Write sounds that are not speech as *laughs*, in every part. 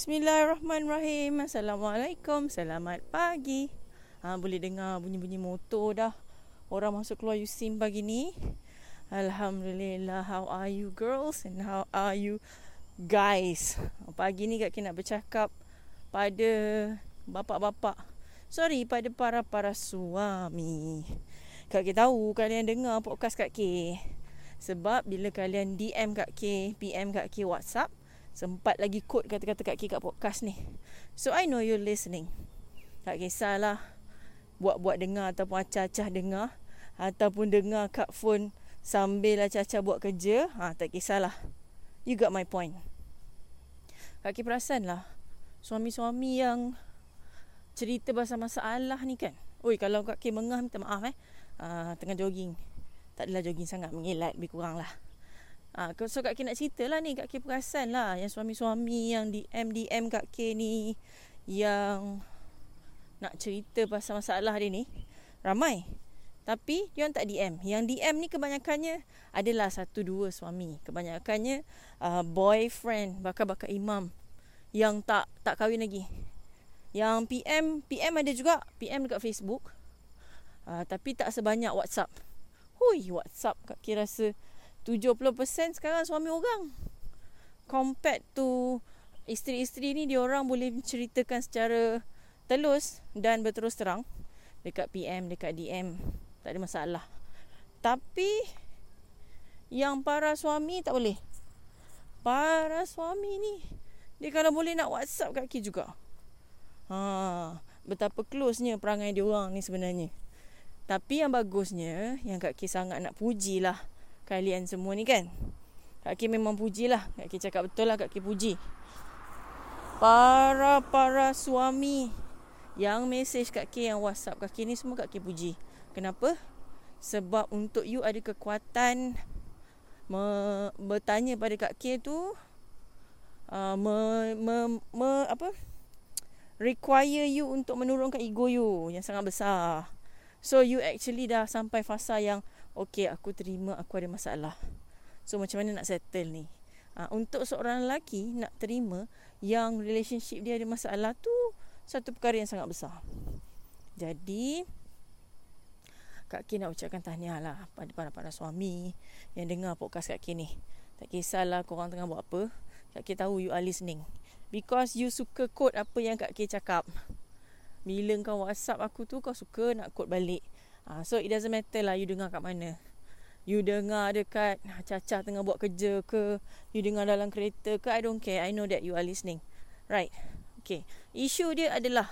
Bismillahirrahmanirrahim. Assalamualaikum. Selamat pagi. Ha, boleh dengar bunyi-bunyi motor dah. Orang masuk keluar USIM pagi ni. Alhamdulillah. How are you girls and how are you guys? Pagi ni Kak nak bercakap pada bapak-bapak. Sorry, pada para-para suami. Kak tahu kalian dengar podcast Kak Ki. Sebab bila kalian DM Kak Ki, PM Kak Ki WhatsApp, Sempat lagi quote kata-kata Kak Ki kat podcast ni. So I know you're listening. Tak kisahlah buat-buat dengar ataupun acah-acah dengar ataupun dengar kat phone sambil acah-acah buat kerja, ha tak kisahlah. You got my point. Kak Ki perasan lah suami-suami yang cerita pasal masalah ni kan. Oi kalau Kak Ki mengah minta maaf eh. Uh, tengah jogging. Tak adalah jogging sangat mengilat lebih kurang lah. Ha, so Kak K nak cerita lah ni Kak K perasan lah. Yang suami-suami yang DM DM Kak K ni Yang Nak cerita pasal masalah dia ni Ramai. Tapi dia tak DM Yang DM ni kebanyakannya Adalah satu dua suami. Kebanyakannya uh, Boyfriend Bakal-bakal imam Yang tak tak kahwin lagi. Yang PM PM ada juga. PM dekat Facebook. Uh, Tapi tak sebanyak WhatsApp. Hui WhatsApp Kak K rasa 70% sekarang suami orang. Compared to isteri-isteri ni dia orang boleh ceritakan secara telus dan berterus terang dekat PM, dekat DM. Tak ada masalah. Tapi yang para suami tak boleh. Para suami ni dia kalau boleh nak WhatsApp kat Ki juga. Ha, betapa close-nya perangai dia orang ni sebenarnya. Tapi yang bagusnya yang Kak Ki sangat nak pujilah kalian semua ni kan. Kak Ki memang pujilah. Kak Ki cakap betul lah Kak Ki puji. Para-para suami yang mesej Kak Ki yang WhatsApp Kak Ki ni semua Kak Ki puji. Kenapa? Sebab untuk you ada kekuatan me- bertanya pada Kak Ki tu uh, me, me, me, apa? require you untuk menurunkan ego you yang sangat besar. So you actually dah sampai fasa yang Okay aku terima aku ada masalah. So macam mana nak settle ni? Ha, Untuk seorang lelaki nak terima Yang relationship dia ada masalah tu Satu perkara yang sangat besar. Jadi Kak Ki nak ucapkan tahniah lah Pada para-para suami Yang dengar podcast Kak Ki ni. Tak kisahlah korang tengah buat apa. Kak Ki tahu you are listening. Because you suka quote apa yang Kak Ki cakap. Bila kau whatsapp aku tu Kau suka nak quote balik Ha, so it doesn't matter lah you dengar kat mana. You dengar dekat Caca tengah buat kerja ke, you dengar dalam kereta ke, I don't care. I know that you are listening. Right. Okay. Isu dia adalah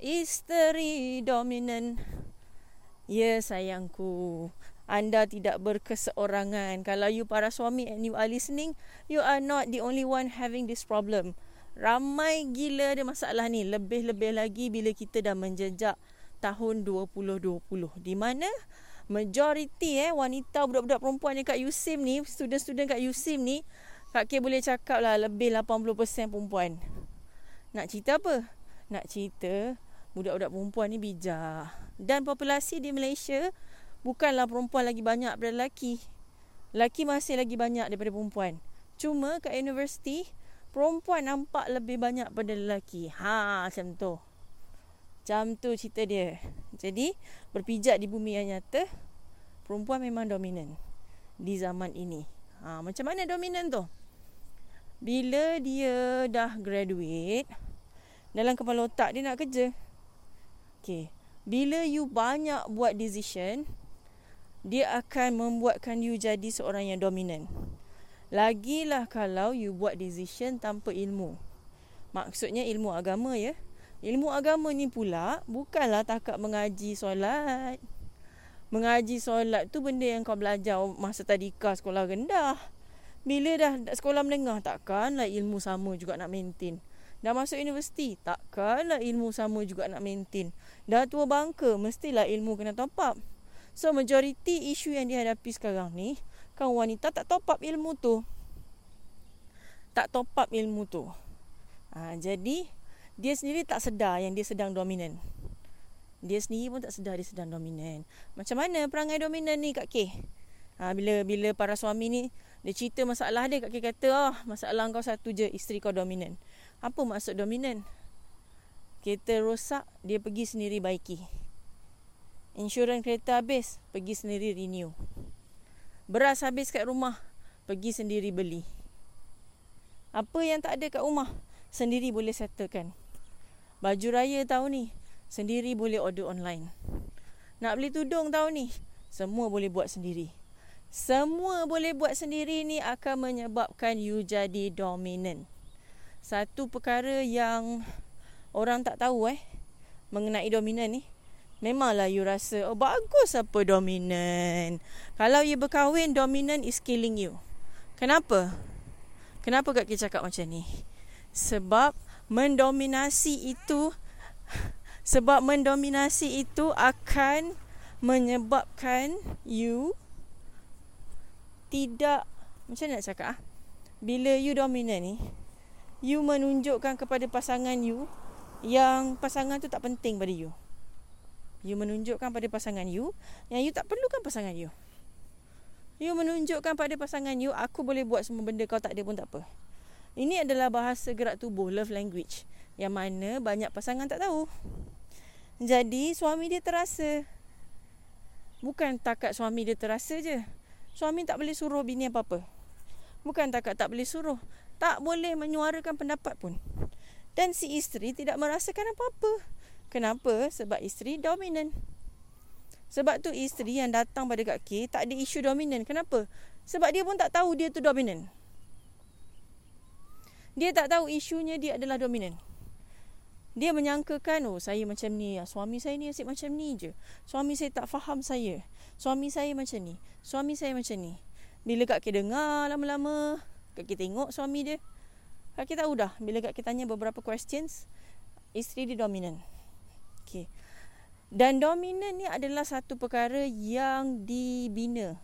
isteri dominant. Ya sayangku. Anda tidak berkeseorangan. Kalau you para suami and you are listening, you are not the only one having this problem. Ramai gila ada masalah ni. Lebih-lebih lagi bila kita dah menjejak tahun 2020 di mana majoriti eh wanita budak-budak perempuan yang kat USIM ni student-student kat USIM ni Kak K boleh cakap lah lebih 80% perempuan. Nak cerita apa? nak cerita budak-budak perempuan ni bijak. Dan populasi di Malaysia bukanlah perempuan lagi banyak daripada lelaki. Lelaki masih lagi banyak daripada perempuan. Cuma kat universiti perempuan nampak lebih banyak pada lelaki. Ha macam tu macam tu cerita dia. Jadi, berpijak di bumi yang nyata, perempuan memang dominan di zaman ini. Ha, macam mana dominan tu? Bila dia dah graduate, dalam kepala otak dia nak kerja. Okay. Bila you banyak buat decision, dia akan membuatkan you jadi seorang yang dominan. Lagilah kalau you buat decision tanpa ilmu. Maksudnya ilmu agama ya. Ilmu agama ni pula bukanlah takat mengaji solat. Mengaji solat tu benda yang kau belajar masa tadika sekolah rendah. Bila dah sekolah menengah takkanlah ilmu sama juga nak maintain. Dah masuk universiti takkanlah ilmu sama juga nak maintain. Dah tua bangka mestilah ilmu kena top up. So majoriti isu yang dihadapi sekarang ni kan wanita tak top up ilmu tu. Tak top up ilmu tu. Ha, jadi dia sendiri tak sedar yang dia sedang dominan. Dia sendiri pun tak sedar dia sedang dominan. Macam mana perangai dominan ni Kak K? Ha, bila bila para suami ni dia cerita masalah dia Kak K kata, "Oh, masalah kau satu je, isteri kau dominan." Apa maksud dominan? Kereta rosak, dia pergi sendiri baiki. Insurans kereta habis, pergi sendiri renew. Beras habis kat rumah, pergi sendiri beli. Apa yang tak ada kat rumah, sendiri boleh settlekan. Baju raya tahun ni, sendiri boleh order online. Nak beli tudung tahun ni, semua boleh buat sendiri. Semua boleh buat sendiri ni akan menyebabkan you jadi dominant. Satu perkara yang orang tak tahu eh mengenai dominan ni Memanglah you rasa Oh bagus apa dominan Kalau you berkahwin Dominan is killing you Kenapa? Kenapa Kak Ki cakap macam ni? Sebab Mendominasi itu *laughs* Sebab mendominasi itu Akan Menyebabkan You Tidak Macam nak cakap ah? Bila you dominan ni You menunjukkan kepada pasangan you Yang pasangan tu tak penting pada you You menunjukkan pada pasangan you yang you tak perlukan pasangan you. You menunjukkan pada pasangan you aku boleh buat semua benda kau tak ada pun tak apa. Ini adalah bahasa gerak tubuh love language yang mana banyak pasangan tak tahu. Jadi suami dia terasa. Bukan takat suami dia terasa je. Suami tak boleh suruh bini apa-apa. Bukan takat tak boleh suruh. Tak boleh menyuarakan pendapat pun. Dan si isteri tidak merasakan apa-apa. Kenapa? Sebab isteri dominan. Sebab tu isteri yang datang pada Kak K tak ada isu dominan. Kenapa? Sebab dia pun tak tahu dia tu dominan. Dia tak tahu isunya dia adalah dominan. Dia menyangkakan, oh saya macam ni, ah, suami saya ni asyik macam ni je. Suami saya tak faham saya. Suami saya macam ni. Suami saya macam ni. Bila Kak K dengar lama-lama, Kak K tengok suami dia. Kak K tahu dah, bila Kak K tanya beberapa questions, isteri dia dominan. Okey. Dan dominan ni adalah satu perkara yang dibina.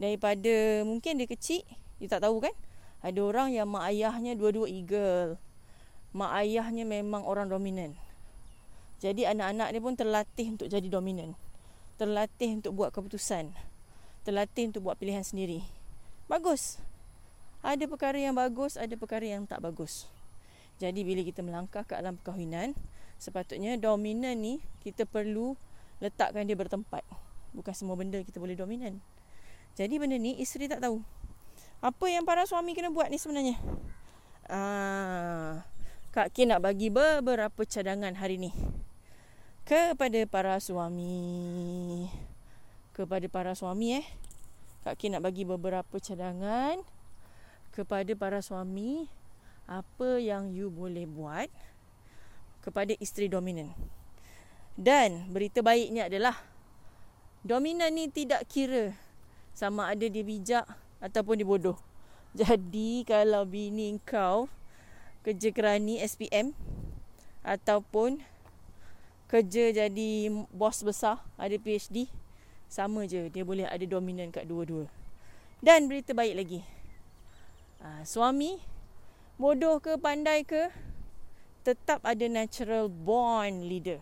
Daripada mungkin dia kecil, dia tak tahu kan? Ada orang yang mak ayahnya dua-dua eagle. Mak ayahnya memang orang dominan. Jadi anak-anak dia pun terlatih untuk jadi dominan. Terlatih untuk buat keputusan. Terlatih untuk buat pilihan sendiri. Bagus. Ada perkara yang bagus, ada perkara yang tak bagus. Jadi bila kita melangkah ke alam perkahwinan, sepatutnya dominan ni kita perlu letakkan dia bertempat. Bukan semua benda kita boleh dominan. Jadi benda ni isteri tak tahu. Apa yang para suami kena buat ni sebenarnya? Ah, Kak K nak bagi beberapa cadangan hari ni. Kepada para suami. Kepada para suami eh. Kak K nak bagi beberapa cadangan. Kepada para suami. Apa yang you boleh buat kepada isteri dominan. Dan berita baiknya adalah dominan ni tidak kira sama ada dia bijak ataupun dia bodoh. *laughs* Jadi kalau bini kau kerja kerani SPM ataupun kerja jadi bos besar ada PhD sama je dia boleh ada dominan kat dua-dua. Dan berita baik lagi. Ha, suami bodoh ke pandai ke tetap ada natural born leader.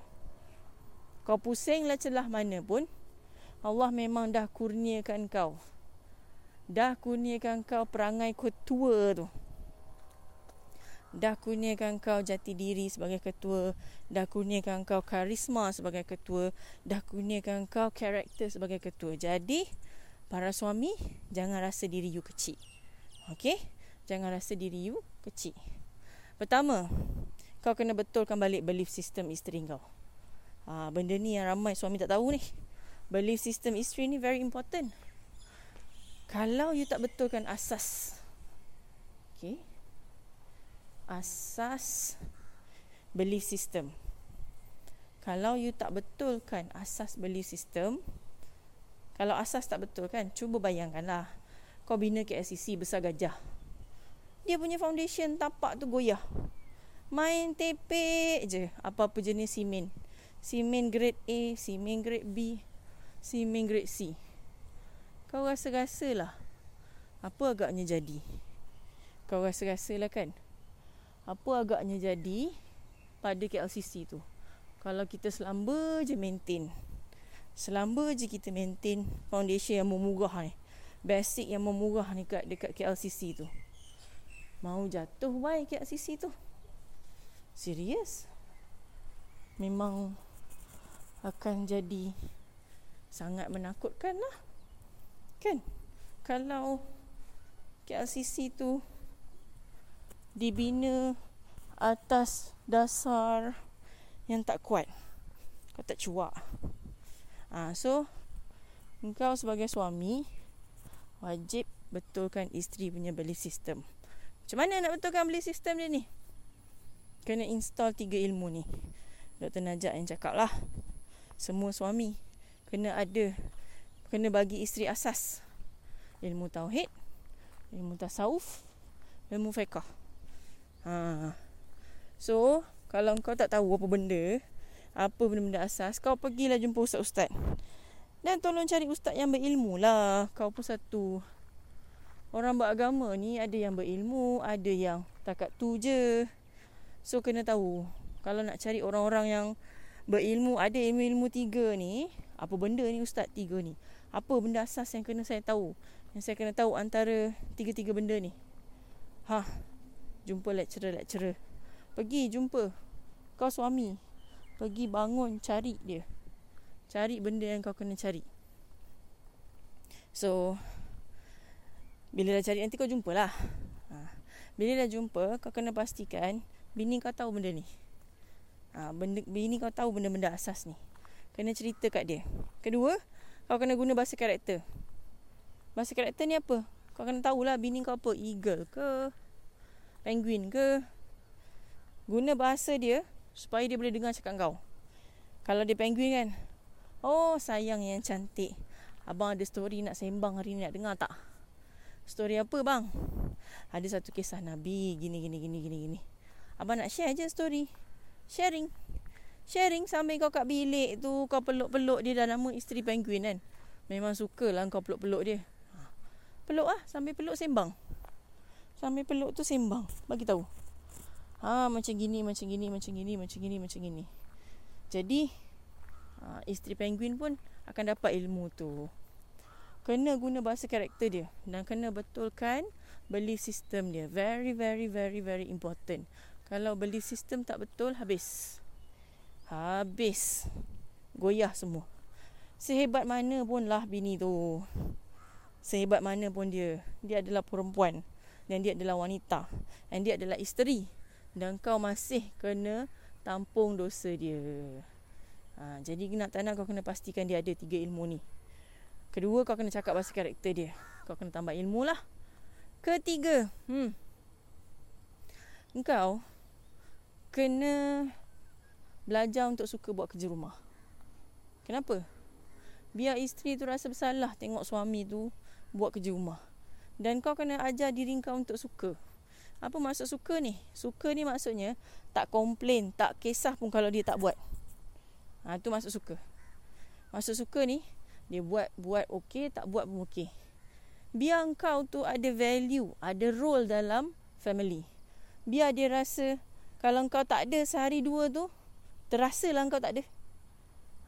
Kau pusinglah celah mana pun, Allah memang dah kurniakan kau. Dah kurniakan kau perangai ketua tu. Dah kurniakan kau jati diri sebagai ketua. Dah kurniakan kau karisma sebagai ketua. Dah kurniakan kau karakter sebagai ketua. Jadi, para suami, jangan rasa diri you kecil. Okay? Jangan rasa diri you kecil. Pertama, kau kena betulkan balik belief system isteri kau. Ha, benda ni yang ramai suami tak tahu ni. Belief system isteri ni very important. Kalau you tak betulkan asas. Okay. Asas belief system. Kalau you tak betulkan asas belief system. Kalau asas tak betul kan. Cuba bayangkanlah. Kau bina KLCC besar gajah. Dia punya foundation tapak tu goyah. Main tepek je Apa-apa jenis simen Simen grade A Simen grade B Simen grade C Kau rasa-rasa lah Apa agaknya jadi Kau rasa-rasa lah kan Apa agaknya jadi Pada KLCC tu Kalau kita selamba je maintain Selamba je kita maintain Foundation yang memurah ni Basic yang memurah ni kat, dekat KLCC tu Mau jatuh why KLCC tu? Serius? Memang akan jadi sangat menakutkan lah. Kan? Kalau KLCC tu dibina atas dasar yang tak kuat. Kau tak cuak. Ha, so, engkau sebagai suami wajib betulkan isteri punya belief system. Macam mana nak betulkan belief system dia ni? Kena install tiga ilmu ni. Dr. Najat yang cakap lah. Semua suami kena ada, kena bagi isteri asas. Ilmu tauhid, ilmu tasawuf, ilmu fiqah. Ha. So, kalau kau tak tahu apa benda, apa benda-benda asas, kau pergilah jumpa ustaz-ustaz. Dan tolong cari ustaz yang berilmu lah. Kau pun satu. Orang beragama ni ada yang berilmu, ada yang takat tu je. So, kena tahu. Kalau nak cari orang-orang yang berilmu, ada ilmu-ilmu tiga ni, apa benda ni ustaz tiga ni? Apa benda asas yang kena saya tahu? Yang saya kena tahu antara tiga-tiga benda ni. Ha, jumpa lecturer-lecturer. Pergi jumpa kau suami. Pergi bangun cari dia. Cari benda yang kau kena cari. So bila dah cari nanti kau jumpalah. Ha. Bila dah jumpa kau kena pastikan bini kau tahu benda ni. Ha, benda, bini kau tahu benda-benda asas ni. Kena cerita kat dia. Kedua, kau kena guna bahasa karakter. Bahasa karakter ni apa? Kau kena tahulah bini kau apa. Eagle ke? Penguin ke? Guna bahasa dia supaya dia boleh dengar cakap kau. Kalau dia penguin kan. Oh sayang yang cantik. Abang ada story nak sembang hari ni nak dengar tak? Story apa bang? Ada satu kisah Nabi gini gini gini gini gini. Abang nak share je story. Sharing. Sharing sambil kau kat bilik tu kau peluk-peluk dia dah nama isteri penguin kan. Memang suka lah kau peluk-peluk dia. Peluk lah sambil peluk sembang. Sambil peluk tu sembang. Bagi tahu. Ha macam gini macam gini macam gini macam gini macam gini. Jadi ha, isteri penguin pun akan dapat ilmu tu. Kena guna bahasa karakter dia dan kena betulkan belief system dia. Very very very very important. Kalau belief system tak betul habis. Habis. Goyah semua. Sehebat mana pun lah bini tu. Sehebat mana pun dia. Dia adalah perempuan. Dan dia adalah wanita. Dan dia adalah isteri dan kau masih kena tampung dosa dia. Ha, jadi nak tak nak kau kena pastikan dia ada tiga ilmu ni. Kedua kau kena cakap pasal karakter dia. Kau kena tambah ilmu lah. Ketiga, hmm. Engkau kena belajar untuk suka buat kerja rumah. Kenapa? Biar isteri tu rasa bersalah tengok suami tu buat kerja rumah. Dan kau kena ajar diri kau untuk suka. Apa maksud suka ni? Suka ni maksudnya tak komplain, tak kisah pun kalau dia tak buat. Ha, tu maksud suka. Maksud suka ni, dia buat buat okey, tak buat pun okey. Biar kau tu ada value, ada role dalam family. Biar dia rasa kalau kau tak ada sehari dua tu, terasa lah kau tak ada.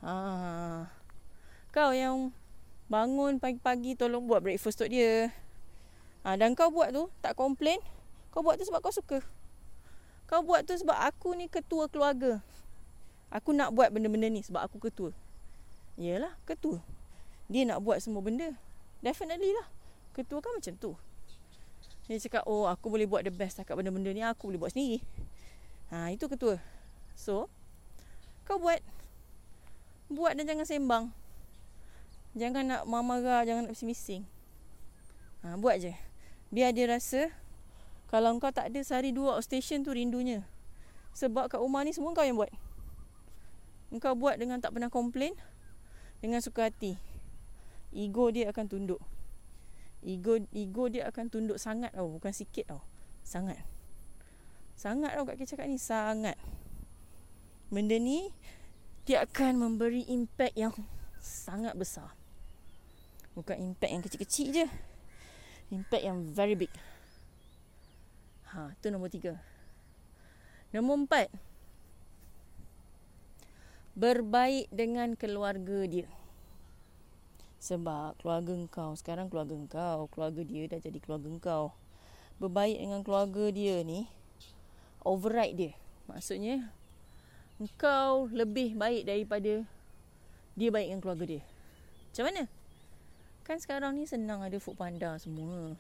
Ha. Kau yang bangun pagi-pagi tolong buat breakfast untuk dia. Ha, dan kau buat tu, tak komplain, kau buat tu sebab kau suka. Kau buat tu sebab aku ni ketua keluarga. Aku nak buat benda-benda ni sebab aku ketua. Yalah, ketua. Dia nak buat semua benda. Definitely lah. Ketua kan macam tu. Dia cakap, oh aku boleh buat the best cakap benda-benda ni. Aku boleh buat sendiri. Ha, itu ketua. So, kau buat. Buat dan jangan sembang. Jangan nak marah-marah, jangan nak bising-bising. Ha, buat je. Biar dia rasa kalau kau tak ada sehari dua outstation tu rindunya. Sebab kat rumah ni semua kau yang buat. Kau buat dengan tak pernah komplain. Dengan suka hati. Ego dia akan tunduk. Ego ego dia akan tunduk sangat tau. Bukan sikit tau. Sangat. Sangat tau kat kecakap ni. Sangat. Benda ni. Dia akan memberi impact yang sangat besar. Bukan impact yang kecil-kecil je. Impact yang very big. Ha, tu nombor tiga. Nombor empat. Berbaik dengan keluarga dia. Sebab keluarga engkau, sekarang keluarga engkau, keluarga dia dah jadi keluarga engkau. berbaik dengan keluarga dia ni override dia. Maksudnya engkau lebih baik daripada dia baik dengan keluarga dia. Macam mana? Kan sekarang ni senang ada food panda semua.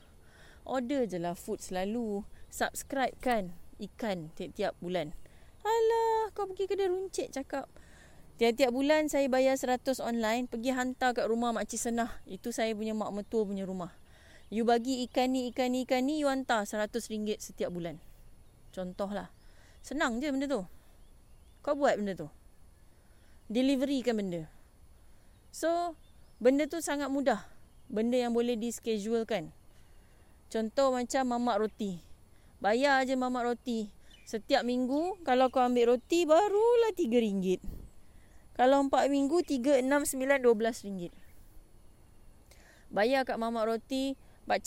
Order je lah food selalu. Subscribe kan ikan tiap-tiap bulan. Alah, kau pergi kedai runcit cakap. Tiap-tiap bulan saya bayar 100 online, pergi hantar kat rumah makcik senah. Itu saya punya mak mertua punya rumah. You bagi ikan ni, ikan ni, ikan ni, you hantar RM100 setiap bulan. Contohlah. Senang je benda tu. Kau buat benda tu. Delivery kan benda. So, benda tu sangat mudah benda yang boleh di kan. Contoh macam mamak roti. Bayar aja mamak roti. Setiap minggu kalau kau ambil roti barulah RM3. Kalau 4 minggu 3 6 9 12 ringgit. Bayar kat mamak roti, pak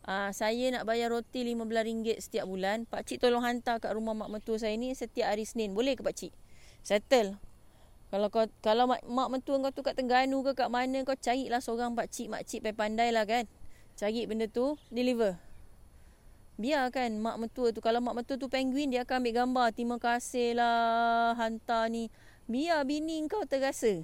Ah saya nak bayar roti RM15 setiap bulan. Pak cik tolong hantar kat rumah mak mertua saya ni setiap hari Senin. Boleh ke pak cik? Settle. Kalau kau kalau mak, mak mentua kau tu kat Tengganu ke kat mana kau carilah seorang pak cik mak cik pandai lah kan. Cari benda tu deliver. Biar kan mak mentua tu kalau mak mentua tu penguin dia akan ambil gambar terima kasih lah hantar ni. Biar bini kau terasa.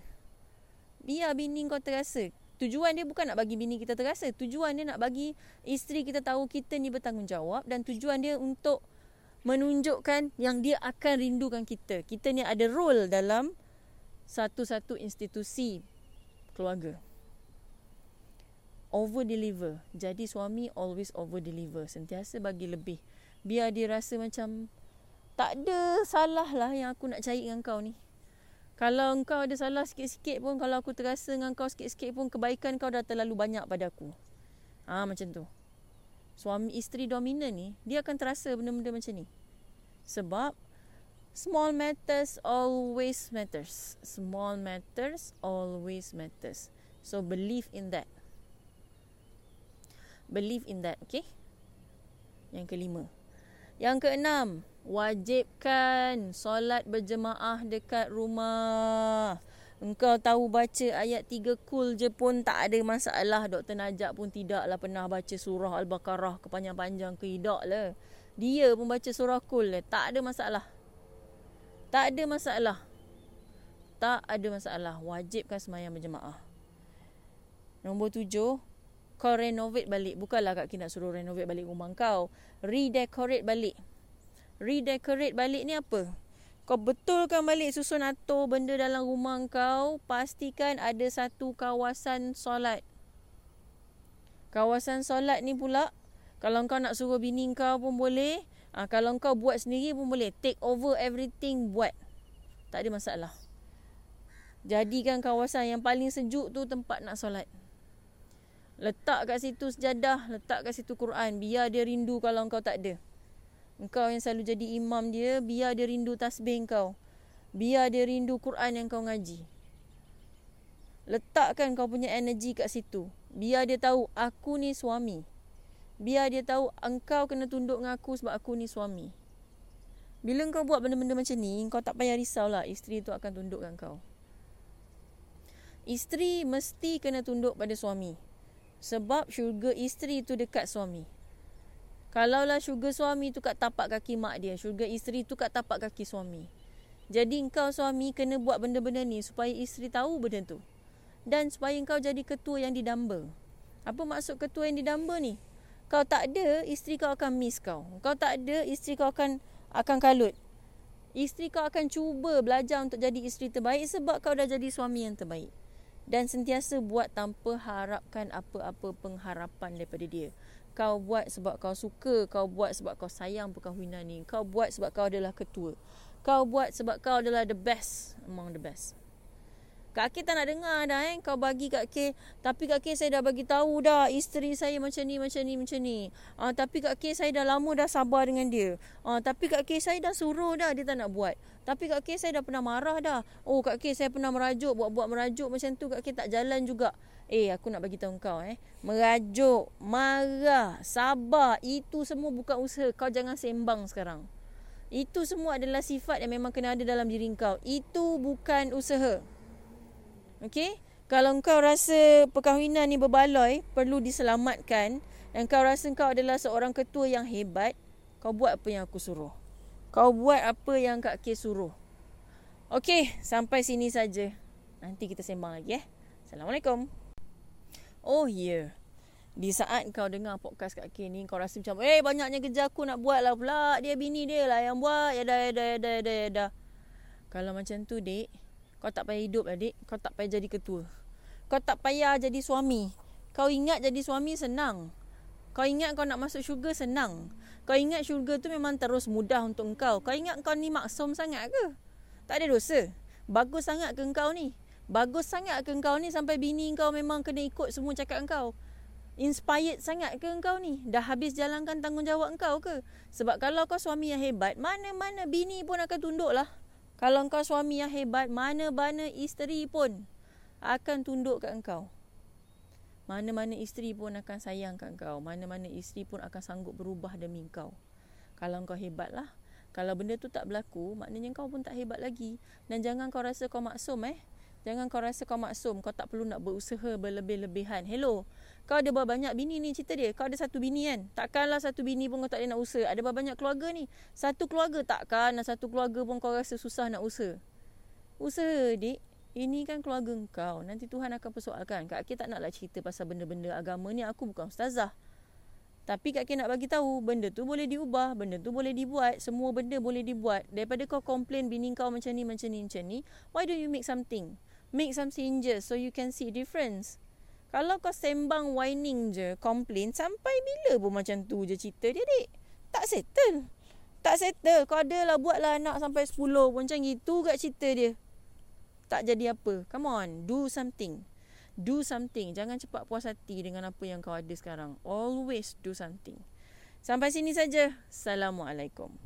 Biar bini kau terasa. Tujuan dia bukan nak bagi bini kita terasa. Tujuan dia nak bagi isteri kita tahu kita ni bertanggungjawab dan tujuan dia untuk menunjukkan yang dia akan rindukan kita. Kita ni ada role dalam satu-satu institusi keluarga. Over deliver. Jadi suami always over deliver. Sentiasa bagi lebih. Biar dia rasa macam tak ada salah lah yang aku nak cari dengan kau ni. Kalau engkau ada salah sikit-sikit pun, kalau aku terasa dengan kau sikit-sikit pun, kebaikan kau dah terlalu banyak pada aku. Ah macam tu. Suami isteri dominan ni, dia akan terasa benda-benda macam ni. Sebab Small matters always matters. Small matters always matters. So believe in that. Believe in that, okay? Yang kelima. Yang keenam, wajibkan solat berjemaah dekat rumah. Engkau tahu baca ayat tiga kul je pun tak ada masalah. Dr. Najak pun tidaklah pernah baca surah Al-Baqarah kepanjang-panjang ke tidak lah. Dia pun baca surah kul lah. Tak ada masalah. Tak ada masalah. Tak ada masalah. Wajibkan semayang berjemaah. Nombor tujuh. Kau renovate balik. Bukanlah Kak Ki nak suruh renovate balik rumah kau. Redecorate balik. Redecorate balik ni apa? Kau betulkan balik susun atur benda dalam rumah kau. Pastikan ada satu kawasan solat. Kawasan solat ni pula. Kalau kau nak suruh bini kau pun boleh. Ha, kalau kau buat sendiri pun boleh. Take over everything, buat. Tak ada masalah. Jadikan kawasan yang paling sejuk tu tempat nak solat. Letak kat situ sejadah, letak kat situ Quran. Biar dia rindu kalau kau tak ada. Engkau yang selalu jadi imam dia, biar dia rindu tasbih kau. Biar dia rindu Quran yang kau ngaji. Letakkan kau punya energi kat situ. Biar dia tahu aku ni suami. Biar dia tahu engkau kena tunduk dengan aku sebab aku ni suami. Bila kau buat benda-benda macam ni, kau tak payah risau lah isteri tu akan tunduk dengan kau. Isteri mesti kena tunduk pada suami. Sebab syurga isteri tu dekat suami. Kalaulah syurga suami tu kat tapak kaki mak dia, syurga isteri tu kat tapak kaki suami. Jadi kau suami kena buat benda-benda ni supaya isteri tahu benda tu. Dan supaya kau jadi ketua yang didamba. Apa maksud ketua yang didamba ni? kau tak ada, isteri kau akan miss kau. Kau tak ada, isteri kau akan akan kalut. Isteri kau akan cuba belajar untuk jadi isteri terbaik sebab kau dah jadi suami yang terbaik. Dan sentiasa buat tanpa harapkan apa-apa pengharapan daripada dia. Kau buat sebab kau suka, kau buat sebab kau sayang perkahwinan ni. Kau buat sebab kau adalah ketua. Kau buat sebab kau adalah the best among the best. Kak K tak nak dengar dah eh. Kau bagi Kak K. Tapi Kak K saya dah bagi tahu dah. Isteri saya macam ni, macam ni, macam ni. Uh, tapi Kak K saya dah lama dah sabar dengan dia. Uh, tapi Kak K saya dah suruh dah dia tak nak buat. Tapi Kak K saya dah pernah marah dah. Oh Kak K saya pernah merajuk. Buat-buat merajuk macam tu Kak K tak jalan juga. Eh aku nak bagi tahu kau eh. Merajuk, marah, sabar. Itu semua bukan usaha. Kau jangan sembang sekarang. Itu semua adalah sifat yang memang kena ada dalam diri kau. Itu bukan usaha. Okey? Kalau kau rasa perkahwinan ni berbaloi, perlu diselamatkan And kau rasa kau adalah seorang ketua yang hebat, kau buat apa yang aku suruh. Kau buat apa yang Kak K suruh. Okey, sampai sini saja. Nanti kita sembang lagi eh. Assalamualaikum. Oh ya. Yeah. Di saat kau dengar podcast Kak K ni, kau rasa macam, eh banyaknya kerja aku nak buat lah pula. Dia bini dia lah yang buat. Ya dah, ya dah, ya dah, ya dah, ya dah. Kalau macam tu, dek, kau tak payah hidup lah, dek. Kau tak payah jadi ketua. Kau tak payah jadi suami. Kau ingat jadi suami senang. Kau ingat kau nak masuk syurga senang. Kau ingat syurga tu memang terus mudah untuk kau. Kau ingat kau ni maksum sangat ke? Tak ada dosa. Bagus sangat ke kau ni? Bagus sangat ke kau ni sampai bini kau memang kena ikut semua cakap kau? Inspired sangat ke kau ni? Dah habis jalankan tanggungjawab kau ke? Sebab kalau kau suami yang hebat, mana-mana bini pun akan tunduk lah. Kalau kau suami yang hebat, mana-mana isteri pun akan tunduk kat kau. Mana-mana isteri pun akan sayang kat kau. Mana-mana isteri pun akan sanggup berubah demi kau. Kalau kau hebat lah. Kalau benda tu tak berlaku, maknanya kau pun tak hebat lagi. Dan jangan kau rasa kau maksum eh. Jangan kau rasa kau maksum. Kau tak perlu nak berusaha berlebih-lebihan. Hello. Kau ada berapa banyak bini ni cerita dia. Kau ada satu bini kan. Takkanlah satu bini pun kau tak ada nak usaha. Ada berapa banyak keluarga ni. Satu keluarga takkan. Satu keluarga pun kau rasa susah nak usaha. Usaha dik. Ini kan keluarga kau. Nanti Tuhan akan persoalkan. Kak Aki tak naklah cerita pasal benda-benda agama ni. Aku bukan ustazah. Tapi Kak Aki nak bagi tahu benda tu boleh diubah, benda tu boleh dibuat, semua benda boleh dibuat. Daripada kau komplain bini kau macam ni, macam ni, macam ni, why don't you make something? Make some changes so you can see difference. Kalau kau sembang whining je, complain, sampai bila pun macam tu je cerita dia, dek? Tak settle. Tak settle. Kau adalah buatlah anak sampai 10 pun macam itu kat cerita dia. Tak jadi apa. Come on, do something. Do something. Jangan cepat puas hati dengan apa yang kau ada sekarang. Always do something. Sampai sini saja. Assalamualaikum.